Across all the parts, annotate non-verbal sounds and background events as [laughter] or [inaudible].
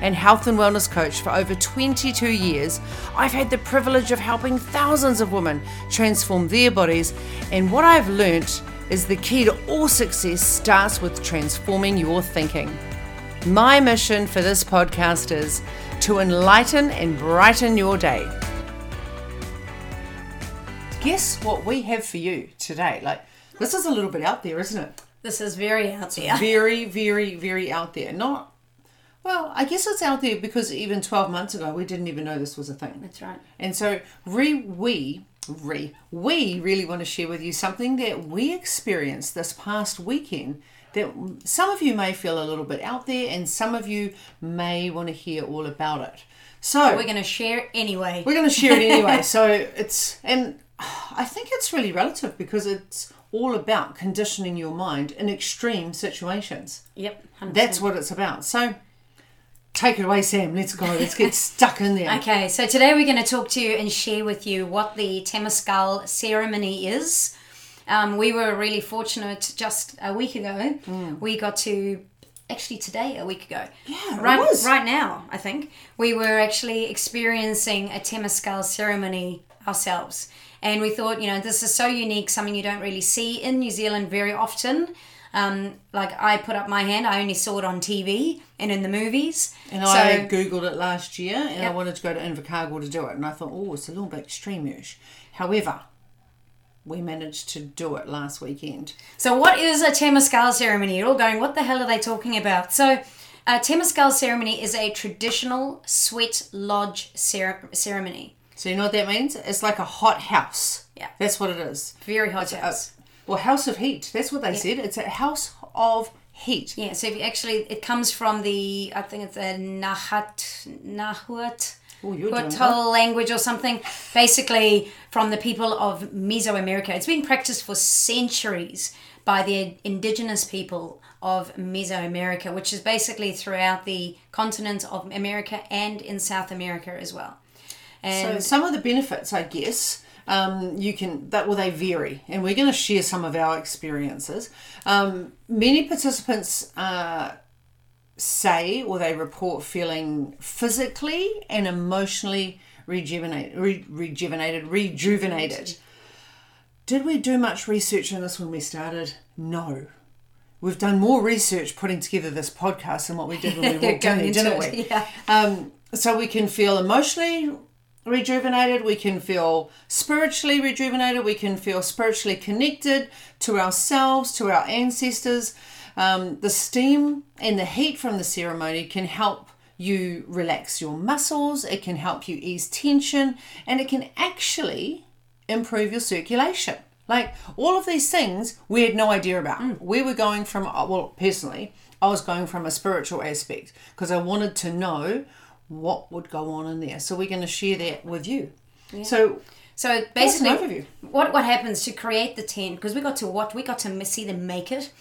and health and wellness coach for over 22 years, I've had the privilege of helping thousands of women transform their bodies. And what I've learnt is the key to all success starts with transforming your thinking. My mission for this podcast is to enlighten and brighten your day. Guess what we have for you today? Like, this is a little bit out there, isn't it? This is very out there. very, very, very out there. Not well, I guess it's out there because even twelve months ago we didn't even know this was a thing. That's right. And so re we re we really want to share with you something that we experienced this past weekend that some of you may feel a little bit out there and some of you may want to hear all about it. So We're going to share anyway. we're going to share it anyway. [laughs] so it's and I think it's really relative because it's all about conditioning your mind in extreme situations. Yep. 100%. That's what it's about. So take it away, Sam. Let's go. Let's get [laughs] stuck in there. Okay, so today we're going to talk to you and share with you what the Temascal ceremony is. Um, we were really fortunate just a week ago. We got to actually today a week ago. Yeah, right right now, I think. We were actually experiencing a Temascal ceremony ourselves. And we thought, you know, this is so unique, something you don't really see in New Zealand very often. Um, like I put up my hand, I only saw it on TV and in the movies. And so, I googled it last year, and I wanted to go to Invercargill to do it, and I thought, oh, it's a little bit extreme-ish. However, we managed to do it last weekend. So, what is a Temascal ceremony? You're all going, what the hell are they talking about? So, a Temascal ceremony is a traditional sweat lodge cer- ceremony. So you know what that means? It's like a hot house. Yeah. that's what it is. Very hot Uh, house. Well, house of heat. That's what they said. It's a house of heat. Yeah, so if you actually, it comes from the, I think it's the Nahat, Nahuat. Oh, you're doing Hotel language or something, basically from the people of Mesoamerica. It's been practiced for centuries by the indigenous people of Mesoamerica, which is basically throughout the continent of America and in South America as well. So And some of the benefits, I guess, um, you can that well they vary, and we're going to share some of our experiences. Um, many participants uh, say or they report feeling physically and emotionally rejuvenated, re- rejuvenated, rejuvenated. Did we do much research on this when we started? No. We've done more research putting together this podcast than what we did when we [laughs] walked in Going there, into didn't it, we? yeah. Um, so we can feel emotionally rejuvenated, we can feel spiritually rejuvenated, we can feel spiritually connected to ourselves, to our ancestors. Um, the steam and the heat from the ceremony can help you relax your muscles, it can help you ease tension, and it can actually improve your circulation. Like all of these things we had no idea about. We were going from, uh, well, personally, I was going from a spiritual aspect because I wanted to know what would go on in there. So we're going to share that with you. So, so basically, what what happens to create the tent? Because we got to what we got to see them make it.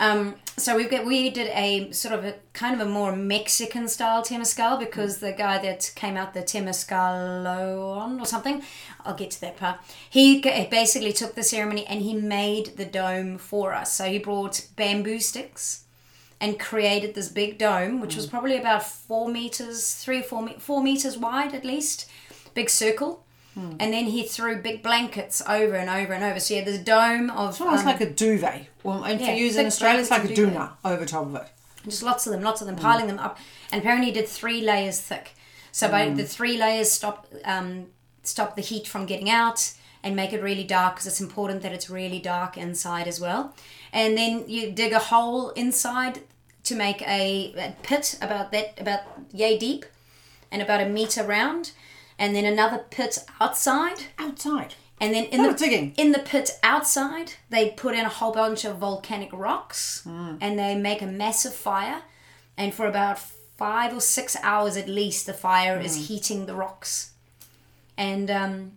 Um, so we've got we did a sort of a kind of a more Mexican style temascal because the guy that came out the temescalon or something, I'll get to that part. He basically took the ceremony and he made the dome for us. So he brought bamboo sticks and created this big dome, which was probably about four meters, three or four four meters wide at least, big circle. And then he threw big blankets over and over and over. So you had this dome of it's almost um, like a duvet. Well, and for yeah, you in Australia, it's like a and doona over top of it. just lots of them, lots of them, piling them up. And apparently he did three layers thick. So by the three layers stop um, stop the heat from getting out and make it really dark because it's important that it's really dark inside as well. And then you dig a hole inside to make a, a pit about that about yay deep and about a meter round, and then another pit outside. Outside. And then in Lot the digging. in the pit outside, they put in a whole bunch of volcanic rocks, and they make a massive fire. And for about five or six hours at least, the fire is heating the rocks. And um,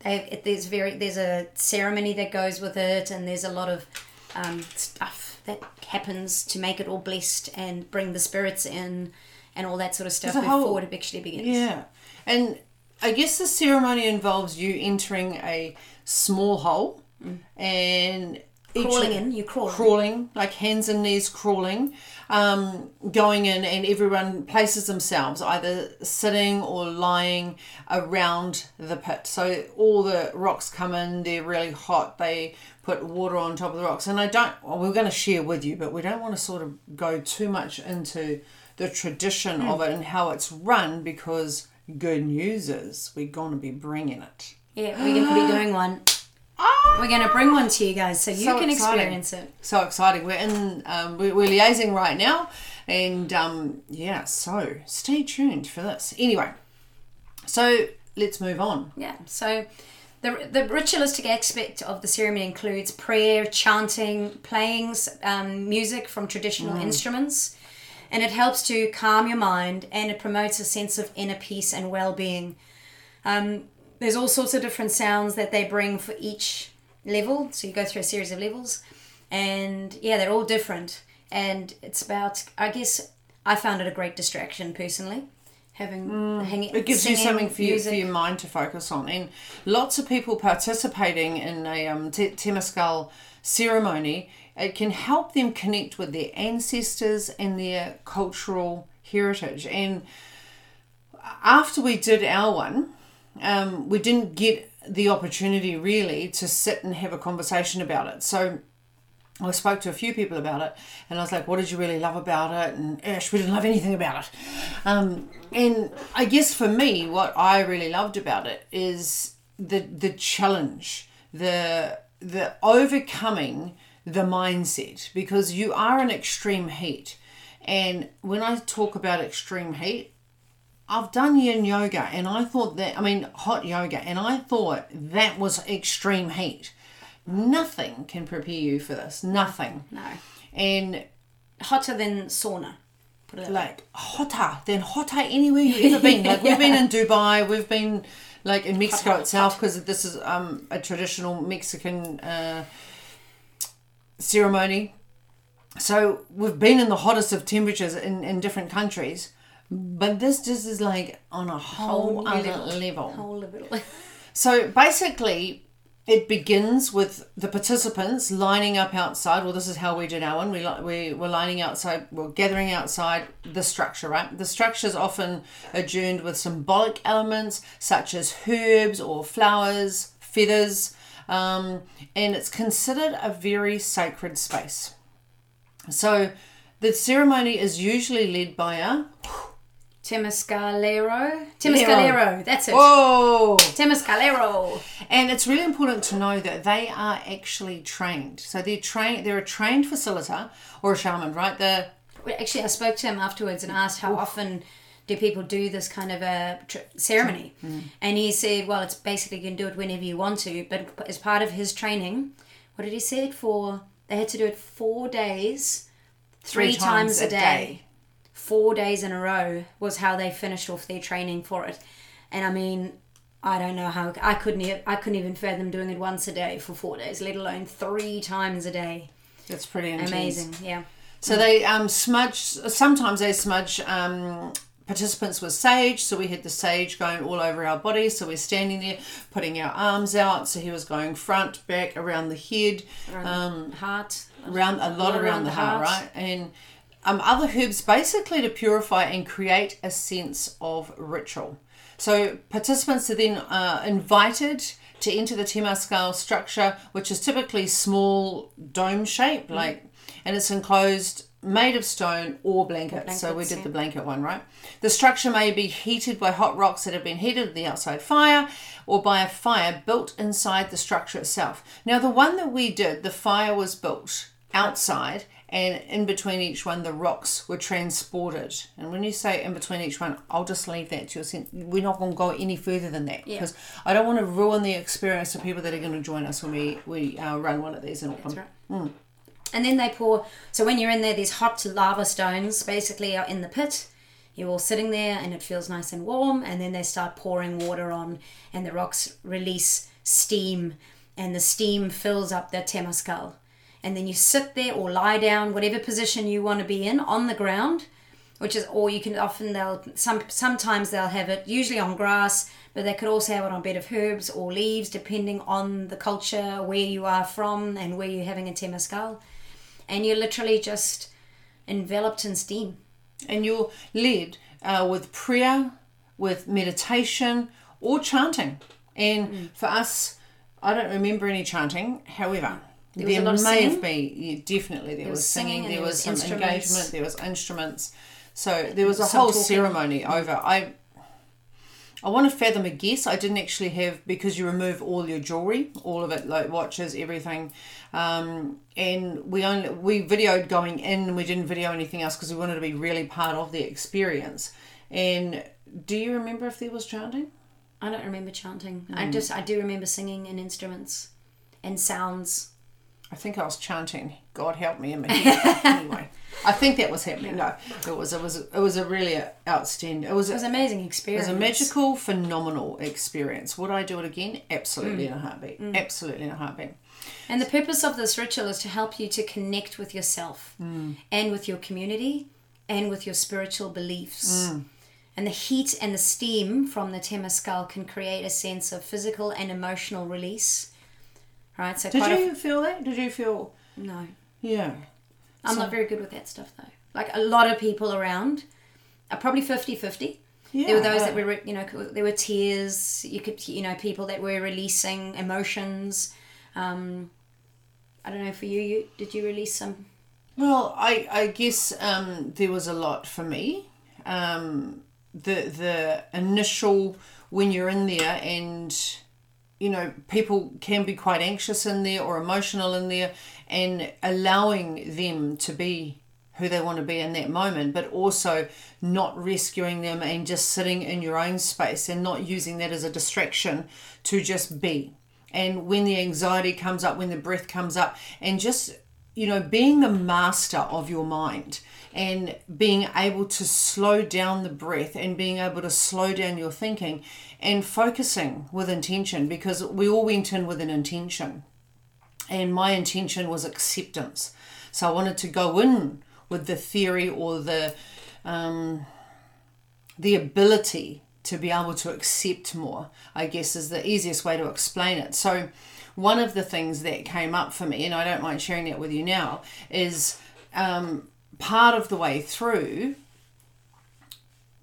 they, it, there's very there's a ceremony that goes with it, and there's a lot of um, stuff that happens to make it all blessed and bring the spirits in, and all that sort of stuff before whole- it actually begins. Yeah. And I guess the ceremony involves you entering a small hole and Crawling in, you crawl. crawling, like hands and knees crawling, um, going in, and everyone places themselves either sitting or lying around the pit. So all the rocks come in, they're really hot, they put water on top of the rocks. And I don't, well, we're going to share with you, but we don't want to sort of go too much into the tradition of it and how it's run because good news is we're going to be bringing it. Yeah, we're going to be doing one. [gasps] We're going to bring one to you guys so you So can exciting. experience it. So exciting. We're in, um, we're, we're liaising right now. And um, yeah, so stay tuned for this. Anyway, so let's move on. Yeah. So the, the ritualistic aspect of the ceremony includes prayer, chanting, playing um, music from traditional instruments, and it helps to calm your mind and it promotes a sense of inner peace and well being. Um, there's all sorts of different sounds that they bring for each level. So you go through a series of levels, and yeah, they're all different. And it's about, I guess, I found it a great distraction personally. Having hanging, It gives you something for, you, for your mind to focus on. And lots of people participating in a um, te- Temascal ceremony, it can help them connect with their ancestors and their cultural heritage. And after we did our one, um, we didn't get the opportunity really to sit and have a conversation about it. So I spoke to a few people about it, and I was like, "What did you really love about it?" And Ash, we didn't love anything about it. Um, and I guess for me, what I really loved about it is the the challenge, the the overcoming the mindset, because you are in extreme heat. And when I talk about extreme heat, I've done yin yoga and I thought that, I mean, hot yoga, and I thought that was extreme heat. Nothing can prepare you for this. Nothing. No. And Hotter than sauna. Put it like hotter than hotter anywhere you've ever been. Like we've [laughs] been in Dubai, we've been like in Mexico hot, itself because this is um, a traditional Mexican uh, ceremony. So we've been in the hottest of temperatures in, in different countries, but this just is like on a whole, Whole other level. level. Whole little. [laughs] So basically, it begins with the participants lining up outside. Well, this is how we did our one. We li- we were lining outside. We're gathering outside the structure. Right. The structure is often adorned with symbolic elements such as herbs or flowers, feathers, um, and it's considered a very sacred space. So. The ceremony is usually led by a Temescalero. Temescalero. That's it. whoa, Temescalero. And it's really important to know that they are actually trained. So they're trained. They're a trained facilitator or a shaman, right? The Actually, I spoke to him afterwards and asked how often do people do this kind of a tr- ceremony, mm, mm. and he said, "Well, it's basically you can do it whenever you want to, but as part of his training, what did he say for? They had to do it four days, three, times, a day. Four days in a row was how they finished off their training for it. And I mean, I don't know how I couldn't e- I couldn't even fathom doing it once a day for four days, let alone three times a day. That's pretty intense. Amazing, yeah. So they um, smudge. Sometimes they smudge um, participants with sage. So we had the sage going all over our body. So we're standing there, putting our arms out. So he was going front, back, around the head, um, Heart, around a lot around, the heart, right? And um, other herbs basically to purify and create a sense of ritual. So participants are then uh, invited to enter the Temascal structure, which is typically small dome shape, like, and it's enclosed made of stone or blankets. so we did yeah. the blanket one, right? The structure may be heated by hot rocks that have been heated at the outside fire or by a fire built inside the structure itself. Now, the one that we did, the fire was built outside and in between each one the rocks were transported and when you say in between each one i'll just leave that to your sen- we're not going to go any further than that because i don't want to ruin the experience of people that are going to join us when we we uh, run one of these in auckland right. And then they pour. So when you're in there, these hot lava stones basically are in the pit. You're all sitting there and it feels nice and warm, and then they start pouring water on, and the rocks release steam, and the steam fills up the temascal. And then you sit there or lie down, whatever position you want to be in, on the ground, which is, or you can often, they'll, some, sometimes they'll have it, usually on grass, but they could also have it on a bed of herbs or leaves, depending on the culture, where you are from, and where you're having a temascal. And you're literally just enveloped in steam. And you're led uh, with prayer, with meditation, or chanting. And Mm. for us, I don't remember any chanting. However, There there, was a lot of may singing? have been yeah, definitely there, was was singing, there there was, was some engagement, there was instruments. So there was a Some whole talking. ceremony over. I I want to fathom a guess. I didn't actually have because you remove all your jewelry, all of it, like watches, everything, um, and we only we videoed going in. We didn't video anything else because we wanted to be really part of the experience. And do you remember if there was chanting? I don't remember chanting. Hmm. I just, I do remember singing and instruments and sounds. I think I was chanting. God help me in my head. anyway, I think that was happening. No, it was. It was. It was a really outstanding. It was. It was an amazing experience. It was a magical, phenomenal experience. Would I do it again? Absolutely mm. in a heartbeat. Mm. Absolutely in a heartbeat. And the purpose of this ritual is to help you to connect with yourself mm. and with your community and with your spiritual beliefs. And the heat and the steam from the temascal can create a sense of physical and emotional release. Right? So Did you feel that? Did you feel? no. Yeah. I'm not very good with that stuff though. Like a lot of people around are probably 50-50. Yeah. there were those that were, you know, there were tears. You could, you know, people that were releasing emotions. Um, I don't know for you. You did you release some? Well, I I guess um, there was a lot for me. Um, the the initial when you're in there and you know people can be quite anxious in there or emotional in there and allowing them to be who they want to be in that moment but also not rescuing them and just sitting in your own space and not using that as a distraction to just be. And when the anxiety comes up when the breath comes up and just you know being the master of your mind and being able to slow down the breath and being able to slow down your thinking and focusing with intention because we all went in with an intention. And my intention was acceptance. So i wanted to go in with the theory or the um, the ability to be able to accept more i guess is the easiest way to explain it. So one of the things that came up for me and i don't mind sharing that with you now is um, part of the way through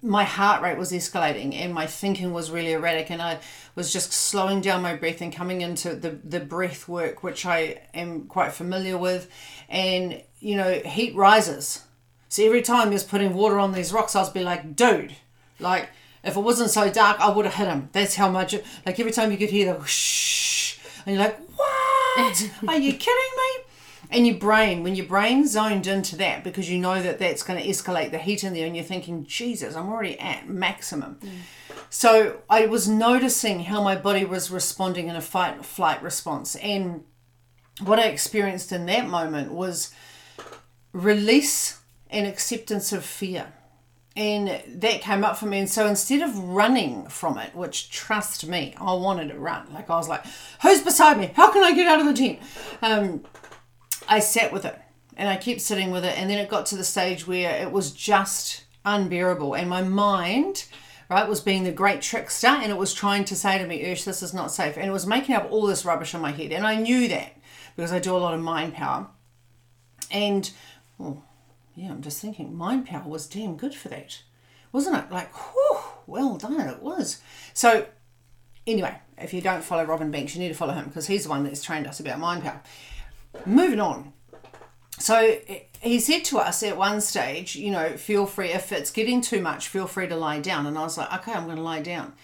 my heart rate was escalating and my thinking was really erratic and I was just slowing down my breath and coming into the, the breath work which I am quite familiar with. And you know heat rises. So every time he was putting water on these rocks I was be like dude like if it wasn't so dark I would have hit him. That's how much like every time you could hear the whoosh and you're like what? Are you kidding me? And your brain when your brain zoned into that because you know that that's going to escalate the heat in there and you're thinking jesus i'm already at maximum. So i was noticing how my body was responding in a fight flight response. And what i experienced in that moment was release and acceptance of fear and that came up for me and so instead of running from it which trust me i wanted to run like i was like who's beside me how can i get out of the tent um, I sat with it and I kept sitting with it. And then it got to the stage where it was just unbearable. And my mind, right, was being the great trickster and it was trying to say to me, Ursh, this is not safe. And it was making up all this rubbish in my head. And I knew that because I do a lot of mind power. And, well, yeah, I'm just thinking, mind power was damn good for that. Wasn't it? Like, whew, well done, it was. So, anyway, if you don't follow Robin Banks, you need to follow him because he's the one that's trained us about mind power moving on. So he said to us at one stage, you know, feel free if it's getting too much, feel free to lie down. And I was like, okay, I'm going to lie down.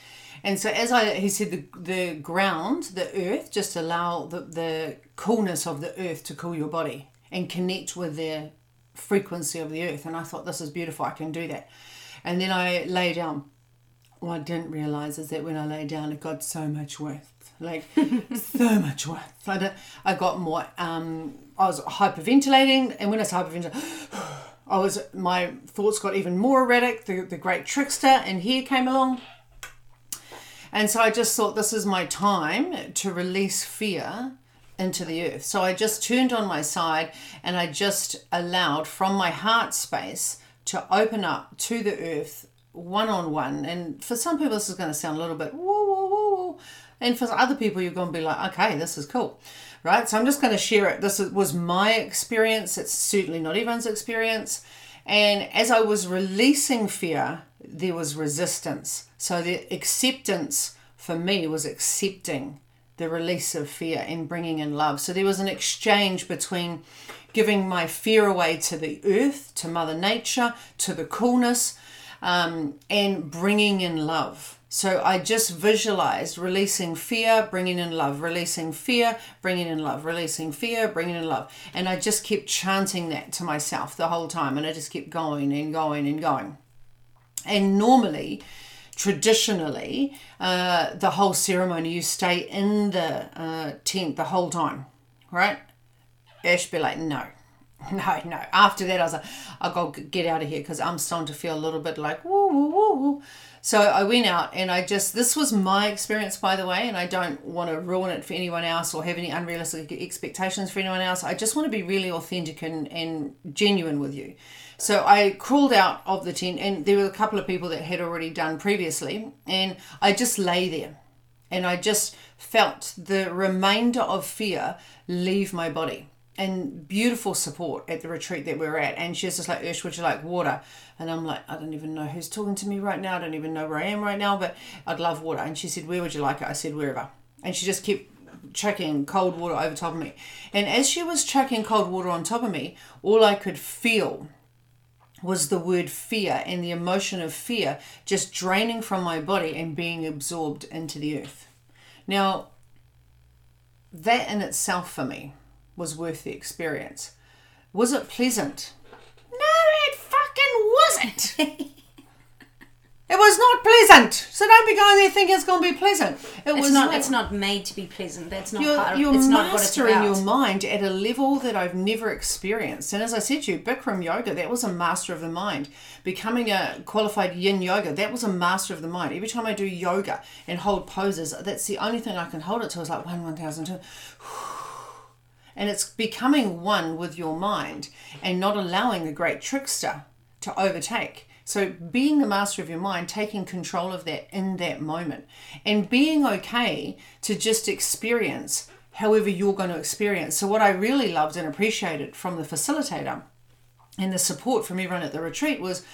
And so as I, he said, the the ground, the earth, just allow the the coolness of the earth to cool your body and connect with the frequency of the earth. And I thought this is beautiful. I can do that. And then I lay down. What I didn't realize is that when I lay down, it got so much worse like [laughs] so much worse. I, I got more, um, I was hyperventilating, and when I was hyperventilating, [gasps] I was my thoughts got even more erratic. The, the great trickster and here came along. And so I just thought this is my time to release fear into the earth. So I just turned on my side and I just allowed from my heart space to open up to the earth one on one. And for some people, this is going to sound a little bit whoa, whoa, whoa, whoa. And for other people, you're going to be like, okay, this is cool. Right. So I'm just going to share it. This was my experience. It's certainly not everyone's experience. And as I was releasing fear, there was resistance. So the acceptance for me was accepting the release of fear and bringing in love. So there was an exchange between giving my fear away to the earth, to Mother Nature, to the coolness, um, and bringing in love. So I just visualized releasing fear, bringing in love, releasing fear, bringing in love, releasing fear, bringing in love. And I just kept chanting that to myself the whole time. And I just kept going and going and going. And normally, traditionally, uh, the whole ceremony, you stay in the uh, tent the whole time, right? Ash be like, no, [laughs] no, no. After that, I was like, I got to get out of here because I'm starting to feel a little bit like woo, woo, woo, woo. So I went out and I just, this was my experience, by the way, and I don't want to ruin it for anyone else or have any unrealistic expectations for anyone else. I just want to be really authentic and, and genuine with you. So I crawled out of the tent, and there were a couple of people that had already done previously, and I just lay there and I just felt the remainder of fear leave my body and beautiful support at the retreat that we were at. And she was just like, Ursh, would you like water? And I'm like, I don't even know who's talking to me right now. I don't even know where I am right now, but I'd love water. And she said, Where would you like it? I said, Wherever. And she just kept chucking cold water over top of me. And as she was chucking cold water on top of me, all I could feel was the word fear and the emotion of fear just draining from my body and being absorbed into the earth. Now, that in itself for me was worth the experience. Was it pleasant? No, it fucking wasn't. [laughs] it was not pleasant. So don't be going there thinking it's going to be pleasant. It It's was not. like- It's not made to be pleasant. That's not you're, part of. you're it's not what it's mastering your mind at a level that I've never experienced. And as I said to you, Bikram yoga, that was a master of the mind. Becoming a qualified yin yoga, that was a master of the mind. Every time I do yoga and hold poses, that's the only thing I can hold it to is like one, one thousand, two. [sighs] And it's becoming one with your mind and not allowing the great trickster to overtake. So, being the master of your mind, taking control of that in that moment, and being okay to just experience however you're going to experience. So, what I really loved and appreciated from the facilitator and the support from everyone at the retreat was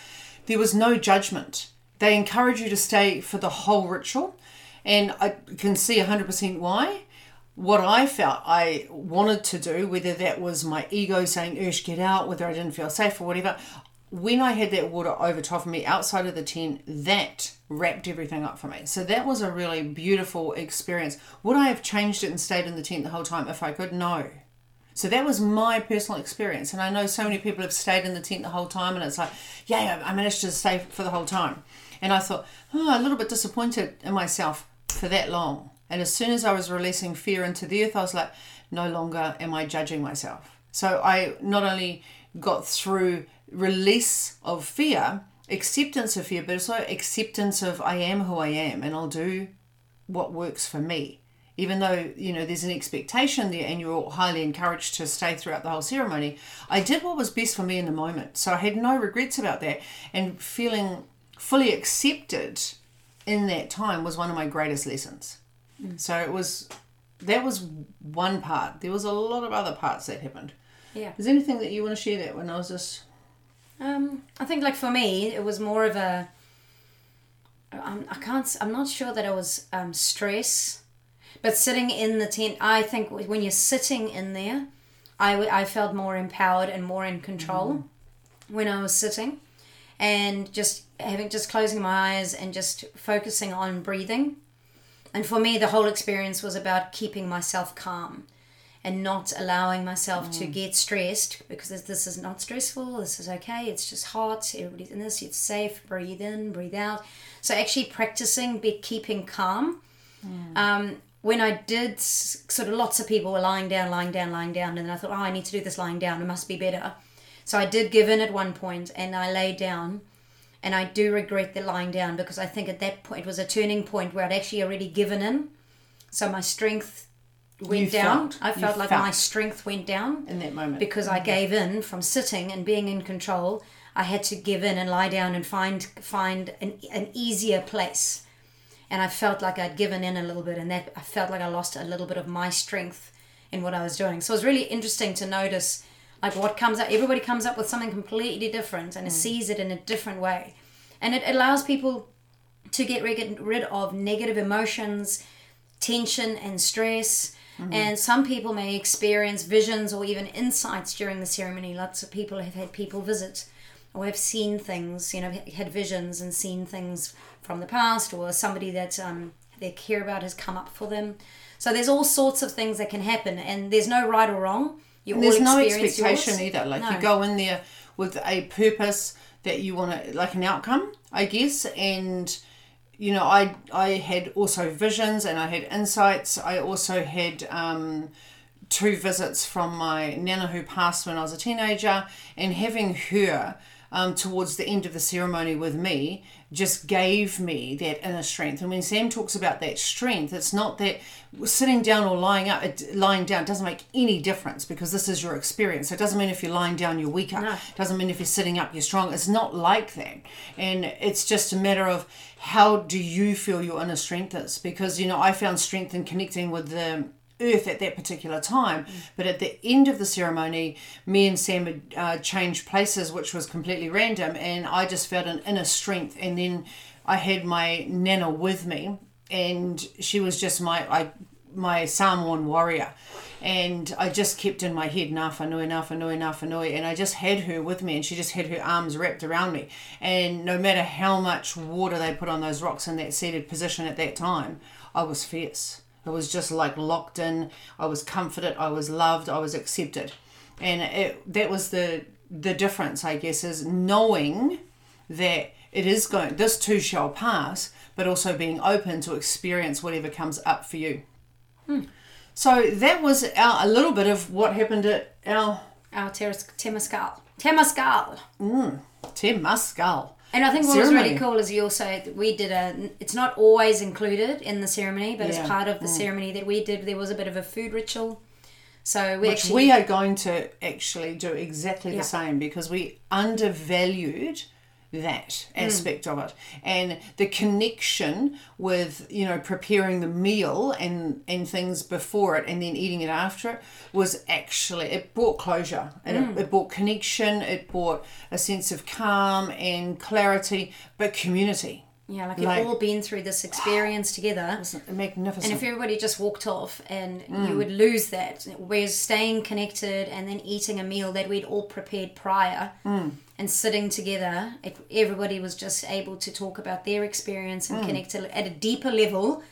there was no judgment. They encourage you to stay for the whole ritual, and I can see 100% why. What I felt I wanted to do, whether that was my ego saying, Ursh, get out, whether I didn't feel safe or whatever, when I had that water over top of me outside of the tent, that wrapped everything up for me. So that was a really beautiful experience. Would I have changed it and stayed in the tent the whole time if I could? No. So that was my personal experience. And I know so many people have stayed in the tent the whole time and it's like, yeah, I managed to stay for the whole time. And I thought, oh, a little bit disappointed in myself for that long. And as soon as I was releasing fear into the earth, I was like, no longer am I judging myself. So I not only got through release of fear, acceptance of fear, but also acceptance of I am who I am and I'll do what works for me. Even though, you know, there's an expectation there and you're highly encouraged to stay throughout the whole ceremony, I did what was best for me in the moment. So I had no regrets about that. And feeling fully accepted in that time was one of my greatest lessons. So it was, that was one part. There was a lot of other parts that happened. Yeah. Is there anything that you want to share that when I was just Um, I think like for me, it was more of a. I'm, I can't. I'm not sure that it was um, stress, but sitting in the tent. I think when you're sitting in there, I, w- I felt more empowered and more in control when I was sitting, and just having just closing my eyes and just focusing on breathing. And for me, the whole experience was about keeping myself calm and not allowing myself to get stressed because this, this is not stressful. This is okay. It's just hot. Everybody's in this. It's safe. Breathe in, breathe out. So actually practicing be keeping calm. Um, when I did, sort of lots of people were lying down, lying down, lying down, and then I thought, oh, I need to do this lying down. It must be better. So I did give in at one point and I laid down. And I do regret the lying down because I think at that point it was a turning point where I'd actually already given in. So my strength went You down. felt- I felt like my strength went down in that moment. because I mm-hmm. gave in from sitting and being in control. I had to give in and lie down and find find an, an easier place. And I felt like I'd given in a little bit, and that I felt like I lost a little bit of my strength in what I was doing. So it was really interesting to notice like what comes up. Everybody comes up with something completely different and sees it in a different way, and it allows people to get rid of negative emotions, tension, and stress. And some people may experience visions or even insights during the ceremony. Lots of people have had people visit or have seen things, you know, had visions and seen things from the past, or somebody that um, they care about has come up for them. So there's all sorts of things that can happen, and there's no right or wrong. You there's no expectation yours. either. Like No. you go in there with a purpose that you want to, like an outcome, I guess. And you know, I I had also visions and I had insights. I also had um, two visits from my nana who passed when I was a teenager, and having her. Um, towards the end of the ceremony with me just gave me that inner strength. And when sam talks about that strength it's not that sitting down or lying up lying down doesn't make any difference because this is your experience. So it doesn't mean if you're lying down you're weaker. No. doesn't mean if you're sitting up you're strong. It's not like that. And it's just a matter of how do you feel your inner strength is? Because you know i found strength in connecting with the earth at that particular time. But at the end of the ceremony me and sam had uh, changed places which was completely random and i just felt an inner strength. And then i had my nana with me and she was just my I, my Samoan warrior. And I just kept in my head Ngā whanui, Ngā whanui, Ngā whanui and I just had her with me and she just had her arms wrapped around me. And no matter how much water they put on those rocks in that seated position at that time I was fierce I was just like locked in I was comforted I was loved I was accepted and it, that was the the difference I guess is knowing that it is going this too shall pass but also being open to experience whatever comes up for you hmm. so that was our, a little bit of what happened at our Our teras- Temescal. Temescal. Temascal. Mm, And I think what was really cool is you also we did a. It's not always included in the ceremony, but Yeah. as part of the mm. ceremony that we did, there was a bit of a food ritual. So we Which actually we are going to actually do exactly Yeah. the same because we undervalued that Mm. aspect of it and the connection with you know preparing the meal and and things before it and then eating it after it was actually it brought closure and Mm. it, it brought connection it brought a sense of calm and clarity but community yeah, like, like- you've all been through this experience together. [sighs] Magnificent And if everybody just walked off and Mm. you would lose that, whereas staying connected and then eating a meal that we'd all prepared prior Mm. and sitting together, it, everybody was just able to talk about their experience Mm. and connect to, at a deeper level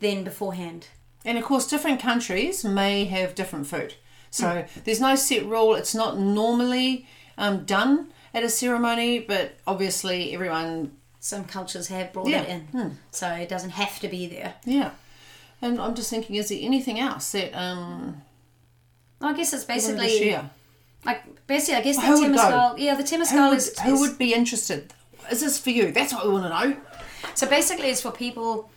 than beforehand. And of course, different countries may have different food. So Mm. there's no set rule. It's not normally um, done at a ceremony, but obviously everyone, Some cultures have brought Yeah. it in, so it doesn't have to be there. yeah. And I'm just thinking, is there anything else that um, I guess it's basically like basically I guess the Who would temascal. Yeah, the temascal is, who is would be interested? Is this for you? That's what we want to know. So basically, it's for people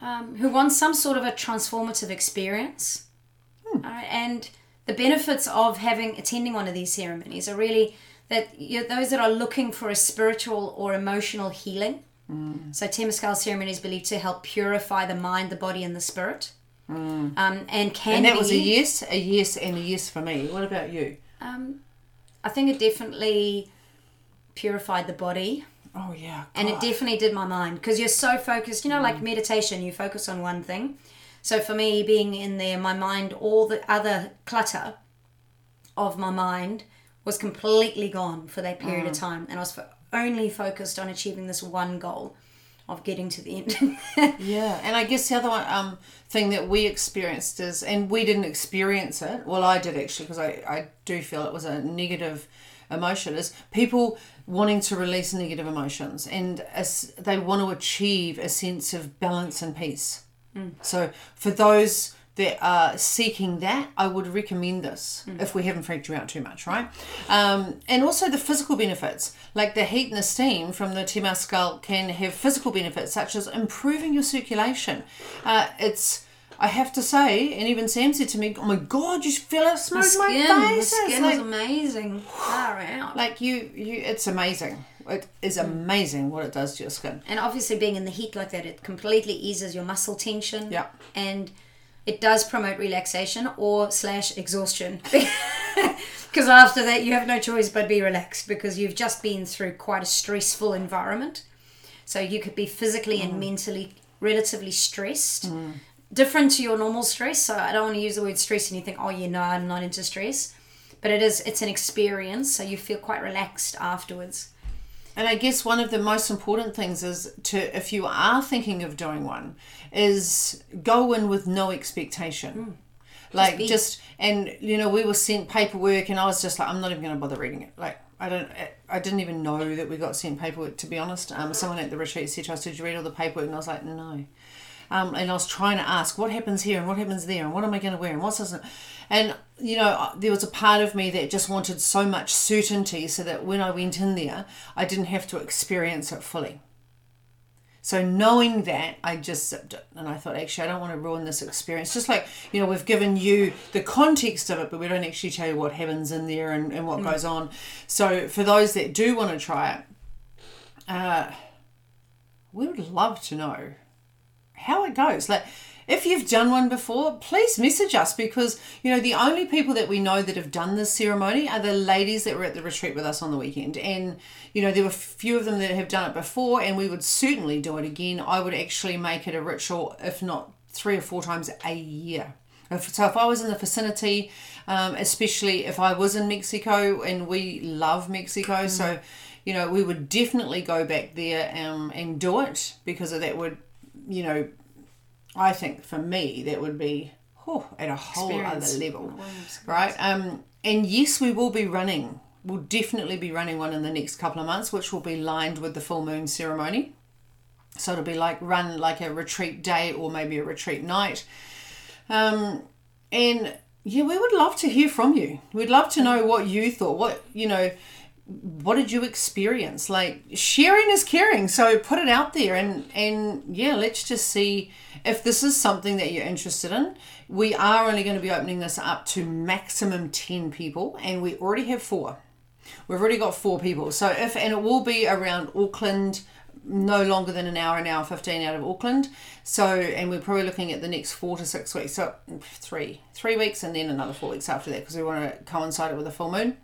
um, who want some sort of a transformative experience, Alright, and the benefits of having attending one of these ceremonies are really that you those that are looking for a spiritual or emotional healing. So Temascal ceremony is believed to help purify the mind, the body, and the spirit. Um, and can And that be, was a yes, a yes, and a yes for me. What about you? um, I think it definitely purified the body. Oh yeah, and it definitely did my mind because you're so focused you know like meditation you focus on one thing so for me being in there my mind all the other clutter of my mind was completely gone for that period of time and i was only focused on achieving this one goal of getting to the end [laughs] Yeah, and I guess the other one, um, thing that we experienced is, and we didn't experience it. Well, I did actually because I, I do feel it was a negative emotion. Is people wanting to release negative emotions and as they want to achieve a sense of balance and peace. So for those that are seeking that, I would recommend this if we haven't freaked you out too much, right? Um, and also the physical benefits, like the heat and the steam from the Temascal can have physical benefits such as improving your circulation. Uh, it's I have to say, and even Sam said to me, "Oh my God, you feel smooth my Skin, face." the skin like, is amazing. Far out. like you, you, it's amazing. It is amazing what it does to your skin. And obviously, being in the heat like that, it completely eases your muscle tension. Yeah. And it does promote relaxation or slash exhaustion. [laughs] Because after that, you have no choice but be relaxed because you've just been through quite a stressful environment. So you could be physically Mm. and mentally relatively stressed. Different to your normal stress. So I don't want to use the word stress and you think, oh, yeah, no, I'm not into stress. But it is, it's an experience. So you feel quite relaxed afterwards. And I guess one of the most important things is to, if you are thinking of doing one, is go in with no expectation. Like be. just, and you know, we were sent paperwork, and I was just like, I'm not even going to bother reading it. Like, I don't, I didn't even know that we got sent paperwork. To be honest, um, someone at the retreat said to us, "Did you read all the paperwork?" And I was like, "No." Um, and I was trying to ask what happens here and what happens there and what am I going to wear and what's this? And you know there was a part of me that just wanted so much certainty so that when I went in there I didn't have to experience it fully. So knowing that I just zipped it. And I thought actually I don't want to ruin this experience. Just like you know we've given you the context of it but we don't actually tell you what happens in there and, and what goes on. So for those that do want to try it uh, we would love to know how it goes. Like, if you've done one before, please message us because you know the only people that we know that have done this ceremony are the ladies that were at the retreat with us on the weekend, and you know there were a few of them that have done it before, and we would certainly do it again. I would actually make it a ritual, if not three or four times a year. If, so if I was in the vicinity, um, especially if I was in Mexico, and we love Mexico, so you know we would definitely go back there um, and do it because of that would you know, I think for me that would be at a whole Experience. other level, A whole experience. right? Um, and yes, we will be running. We'll definitely be running one in the next couple of months, which will be lined with the full moon ceremony. So it'll be like run like a retreat day or maybe a retreat night. Um, and yeah, we would love to hear from you. We'd love to know what you thought. What you know, what did you experience? Like sharing is caring, so put it out there and and yeah, let's just see if this is something that you're interested in. We are only going to be opening this up to maximum ten people, and we already have four. We've already got four people. So if and it will be around Auckland, no longer than an hour, an hour fifteen out of Auckland. So and we're probably looking at the next four to six weeks. So mm, three, three weeks, and then another four weeks after that because we want to coincide it with a full moon.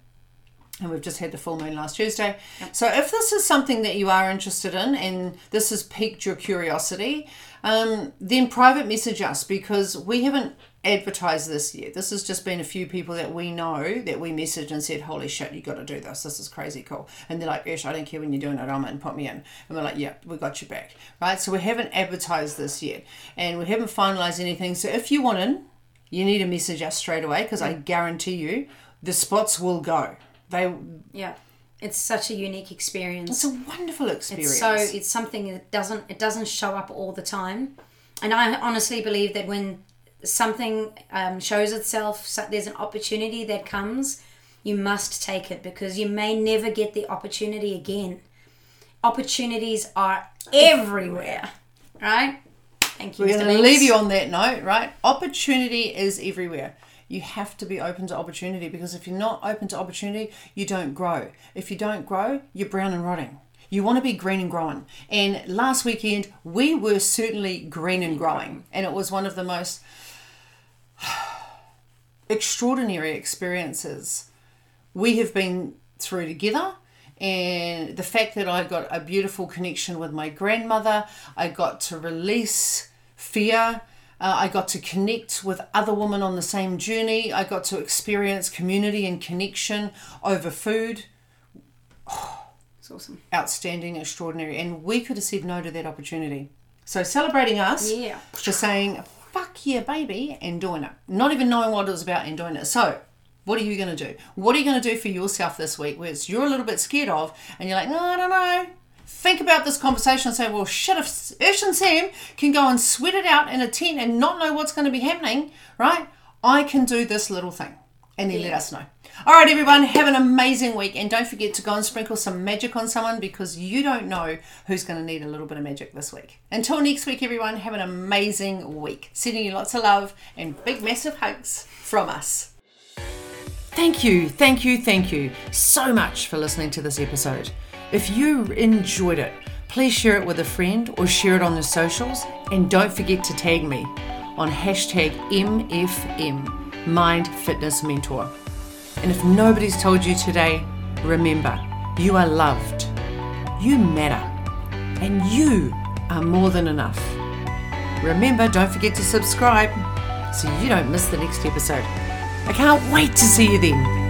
And we've just had the full moon last Tuesday. So if this is something that you are interested in and this has piqued your curiosity, um, then private message us because we haven't advertised this yet. This has just been a few people that we know that we messaged and said, Holy shit, you got to do this. This is crazy cool. And they're like, Ish, I don't care when you're doing it. I'm in, put me in. And we're like, Yeah, we got you back. Right? So we haven't advertised this yet and we haven't finalized anything. So if you want in, you need to message us straight away because I guarantee you the spots will go. They Yeah. It's such a unique experience. it's a wonderful experience. It's so it's something that doesn't it doesn't show up all the time, and I honestly believe that when something um, shows itself, so there's an opportunity that comes, you must take it because you may never get the opportunity again. Opportunities are everywhere, right? Thank you. We're going to leave you on that note, right? Opportunity is everywhere. You have to be open to opportunity because if you're not open to opportunity, you don't grow. If you don't grow, you're brown and rotting. You want to be green and growing. And last weekend, we were certainly green and growing. And it was one of the most [sighs] extraordinary experiences we have been through together. And the fact that I got a beautiful connection with my grandmother, I got to release fear. Uh, I got to connect with other women on the same journey. I got to experience community and connection over food. It's awesome. Outstanding, extraordinary. And we could have said no to that opportunity. So celebrating us Yeah. for saying, fuck yeah, baby, and doing it. Not even knowing what it was about and doing it. So, what are you going to do? What are you going to do for yourself this week where it's you're a little bit scared of and you're like, no, I don't know. Think about this conversation and say, well, shit, if Ish and Sam can go and sweat it out in a tent and not know what's going to be happening, right? I can do this little thing. And then let us know. All right, everyone, have an amazing week. And don't forget to go and sprinkle some magic on someone because you don't know who's going to need a little bit of magic this week. Until next week, everyone, have an amazing week. Sending you lots of love and big, massive hugs from us. Thank you, thank you, thank you so much for listening to this episode. If you enjoyed it, please share it with a friend or share it on the socials. And don't forget to tag me on hashtag MFM, Mind Fitness Mentor. And if nobody's told you today, remember, you are loved, you matter, and you are more than enough. Remember, don't forget to subscribe so you don't miss the next episode. I can't wait to see you then.